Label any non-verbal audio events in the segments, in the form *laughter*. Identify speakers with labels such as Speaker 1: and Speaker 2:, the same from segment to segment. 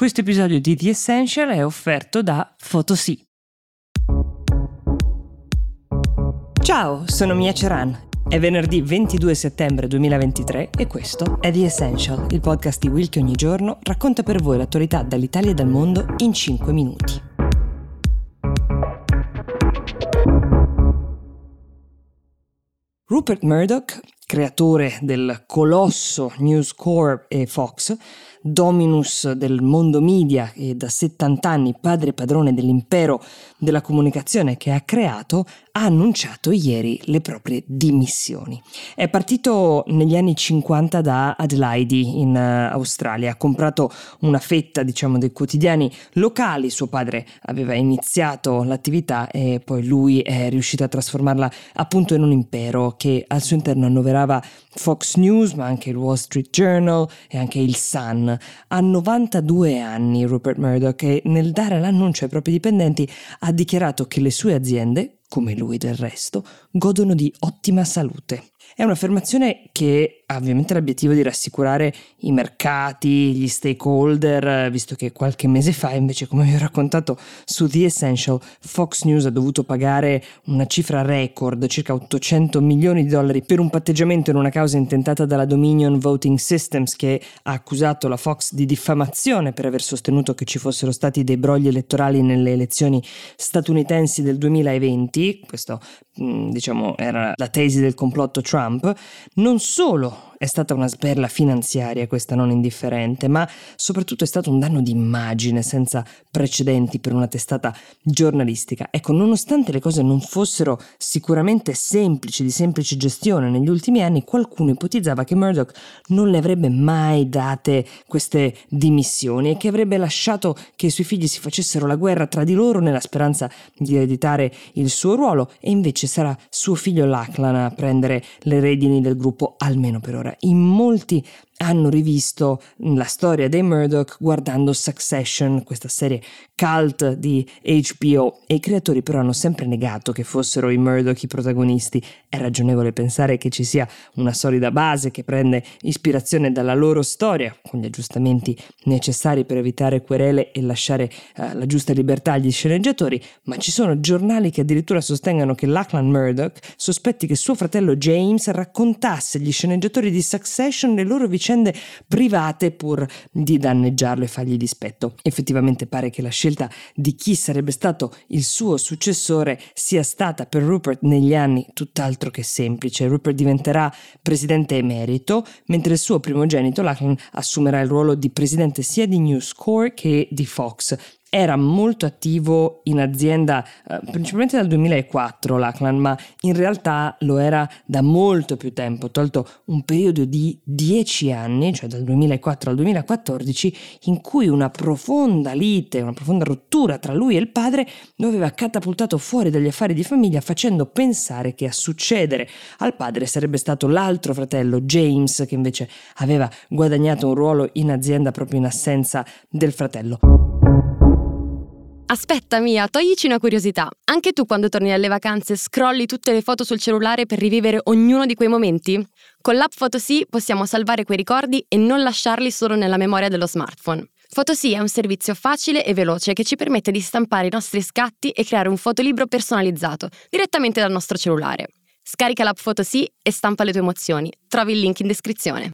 Speaker 1: Questo episodio di The Essential è offerto da Photosy. Ciao, sono Mia Ceran. È venerdì 22 settembre 2023 e questo è The Essential, il podcast di Will che ogni giorno racconta per voi l'attualità dall'Italia e dal mondo in 5 minuti. Rupert Murdoch, creatore del colosso News Corp e Fox, dominus del mondo media e da 70 anni padre padrone dell'impero della comunicazione che ha creato, ha annunciato ieri le proprie dimissioni. È partito negli anni 50 da Adelaide in uh, Australia, ha comprato una fetta diciamo dei quotidiani locali, suo padre aveva iniziato l'attività e poi lui è riuscito a trasformarla appunto in un impero che al suo interno annoverava Fox News ma anche il Wall Street Journal e anche il Sun ha 92 anni Rupert Murdoch e nel dare l'annuncio ai propri dipendenti ha dichiarato che le sue aziende, come lui del resto, godono di ottima salute. È un'affermazione che ha ovviamente l'obiettivo di rassicurare i mercati, gli stakeholder, visto che qualche mese fa, invece, come vi ho raccontato su The Essential, Fox News ha dovuto pagare una cifra record, circa 800 milioni di dollari, per un patteggiamento in una causa intentata dalla Dominion Voting Systems che ha accusato la Fox di diffamazione per aver sostenuto che ci fossero stati dei brogli elettorali nelle elezioni statunitensi del 2020. Questo, diciamo, era la tesi del complotto Trump. Non solo è stata una sberla finanziaria questa non indifferente, ma soprattutto è stato un danno di immagine senza precedenti per una testata giornalistica. Ecco, nonostante le cose non fossero sicuramente semplici, di semplice gestione negli ultimi anni, qualcuno ipotizzava che Murdoch non le avrebbe mai date queste dimissioni e che avrebbe lasciato che i suoi figli si facessero la guerra tra di loro nella speranza di ereditare il suo ruolo e invece sarà suo figlio Lachlan a prendere le redini del gruppo almeno per ora in molti hanno rivisto la storia dei Murdoch guardando Succession, questa serie cult di HBO, e i creatori però hanno sempre negato che fossero i Murdoch i protagonisti. È ragionevole pensare che ci sia una solida base che prende ispirazione dalla loro storia, con gli aggiustamenti necessari per evitare querele e lasciare uh, la giusta libertà agli sceneggiatori, ma ci sono giornali che addirittura sostengono che Lachlan Murdoch sospetti che suo fratello James raccontasse agli sceneggiatori di Succession le loro vicende vicende private pur di danneggiarlo e fargli dispetto. Effettivamente pare che la scelta di chi sarebbe stato il suo successore sia stata per Rupert negli anni tutt'altro che semplice. Rupert diventerà presidente emerito, mentre il suo primogenito Lachlan assumerà il ruolo di presidente sia di News Corp che di Fox era molto attivo in azienda eh, principalmente dal 2004 Lachlan, ma in realtà lo era da molto più tempo, tolto un periodo di dieci anni, cioè dal 2004 al 2014, in cui una profonda lite, una profonda rottura tra lui e il padre lo aveva catapultato fuori dagli affari di famiglia facendo pensare che a succedere al padre sarebbe stato l'altro fratello James che invece aveva guadagnato un ruolo in azienda proprio in assenza del fratello.
Speaker 2: Aspetta Mia, toglici una curiosità. Anche tu quando torni dalle vacanze scrolli tutte le foto sul cellulare per rivivere ognuno di quei momenti? Con l'app Photosy possiamo salvare quei ricordi e non lasciarli solo nella memoria dello smartphone. Photosy è un servizio facile e veloce che ci permette di stampare i nostri scatti e creare un fotolibro personalizzato direttamente dal nostro cellulare. Scarica l'app Photosy e stampa le tue emozioni. Trovi il link in descrizione.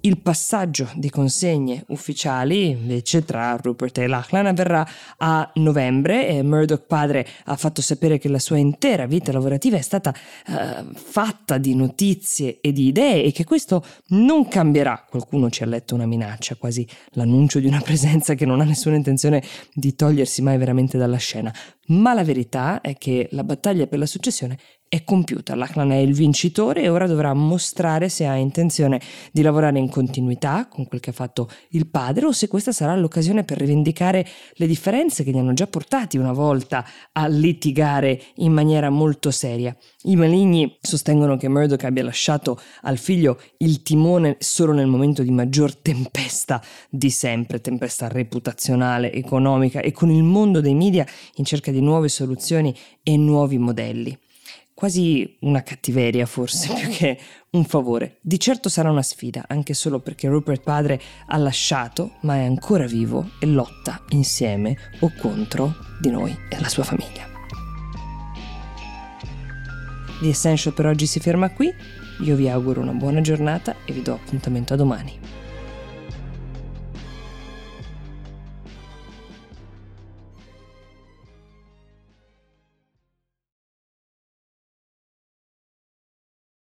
Speaker 1: Il passaggio di consegne ufficiali invece tra Rupert e Lachlan avverrà a novembre e Murdoch padre ha fatto sapere che la sua intera vita lavorativa è stata uh, fatta di notizie e di idee e che questo non cambierà. Qualcuno ci ha letto una minaccia, quasi l'annuncio di una presenza che non ha nessuna intenzione di togliersi mai veramente dalla scena. Ma la verità è che la battaglia per la successione è compiuta. Lachlan è il vincitore e ora dovrà mostrare se ha intenzione di lavorare in continuità con quel che ha fatto il padre o se questa sarà l'occasione per rivendicare le differenze che gli hanno già portati una volta a litigare in maniera molto seria. I maligni sostengono che Murdoch abbia lasciato al figlio il timone solo nel momento di maggior tempesta di sempre, tempesta reputazionale, economica e con il mondo dei media in cerca di nuove soluzioni e nuovi modelli. quasi una cattiveria forse *laughs* più che un favore. Di certo sarà una sfida, anche solo perché Rupert padre ha lasciato, ma è ancora vivo e lotta insieme o contro di noi e la sua famiglia. The Essential per oggi si ferma qui, io vi auguro una buona giornata e vi do appuntamento a domani.